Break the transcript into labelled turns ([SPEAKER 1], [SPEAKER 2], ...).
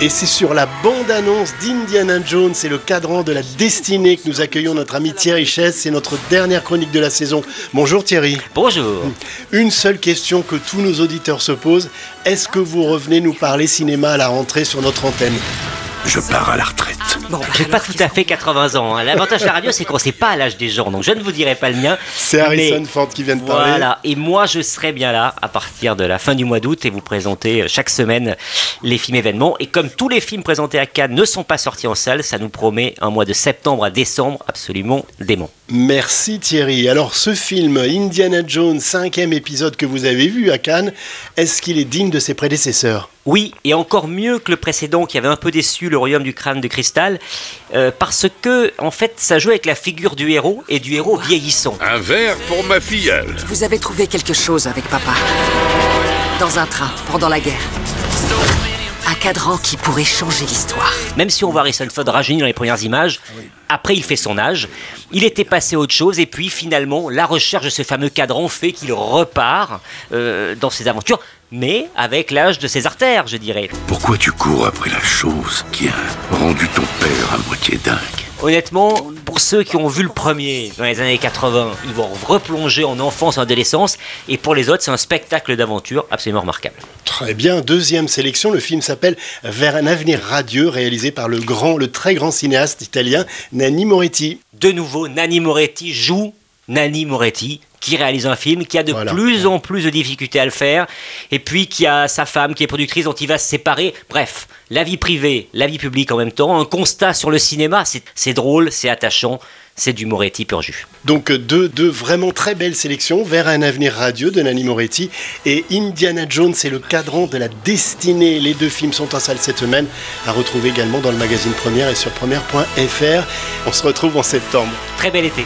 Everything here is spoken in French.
[SPEAKER 1] Et c'est sur la bande-annonce d'Indiana Jones et le cadran de la destinée que nous accueillons notre ami Thierry Chess. C'est notre dernière chronique de la saison. Bonjour Thierry.
[SPEAKER 2] Bonjour.
[SPEAKER 1] Une seule question que tous nos auditeurs se posent. Est-ce que vous revenez nous parler cinéma à la rentrée sur notre antenne?
[SPEAKER 3] Je pars à la retraite.
[SPEAKER 2] Bon, bah, j'ai pas tout à fait 80 ans. Hein. L'avantage de la radio, c'est qu'on sait pas l'âge des gens. Donc je ne vous dirai pas le mien.
[SPEAKER 1] C'est Harrison Ford qui vient de
[SPEAKER 2] parler.
[SPEAKER 1] Voilà.
[SPEAKER 2] Et moi, je serai bien là à partir de la fin du mois d'août et vous présenter euh, chaque semaine les films événements. Et comme tous les films présentés à Cannes ne sont pas sortis en salle, ça nous promet un mois de septembre à décembre absolument dément.
[SPEAKER 1] Merci Thierry. Alors ce film, Indiana Jones, cinquième épisode que vous avez vu à Cannes, est-ce qu'il est digne de ses prédécesseurs?
[SPEAKER 2] Oui, et encore mieux que le précédent qui avait un peu déçu le royaume du crâne de cristal, euh, parce que en fait ça joue avec la figure du héros et du héros vieillissant.
[SPEAKER 3] Un verre pour ma filleule.
[SPEAKER 4] Vous avez trouvé quelque chose avec papa. Dans un train, pendant la guerre. Un cadran qui pourrait changer l'histoire.
[SPEAKER 2] Même si on voit Harrison Ford rajeunir dans les premières images, après il fait son âge, il était passé à autre chose et puis finalement la recherche de ce fameux cadran fait qu'il repart euh, dans ses aventures mais avec l'âge de ses artères, je dirais.
[SPEAKER 3] Pourquoi tu cours après la chose qui a rendu ton père à moitié dingue?
[SPEAKER 2] Honnêtement, pour ceux qui ont vu le premier dans les années 80, ils vont replonger en enfance, en adolescence, et pour les autres, c'est un spectacle d'aventure absolument remarquable.
[SPEAKER 1] Très bien, deuxième sélection, le film s'appelle Vers un avenir radieux, réalisé par le grand, le très grand cinéaste italien Nanni Moretti.
[SPEAKER 2] De nouveau, Nanni Moretti joue Nanni Moretti, qui réalise un film, qui a de plus en plus de difficultés à le faire, et puis qui a sa femme qui est productrice dont il va se séparer. Bref, la vie privée, la vie publique en même temps, un constat sur le cinéma, c'est drôle, c'est attachant. C'est du Moretti pur jus.
[SPEAKER 1] Donc deux, deux, vraiment très belles sélections vers un avenir radieux de Nanni Moretti et Indiana Jones c'est le cadran de la destinée. Les deux films sont en salle cette semaine, à retrouver également dans le magazine Première et sur première.fr. On se retrouve en septembre.
[SPEAKER 2] Très bel été.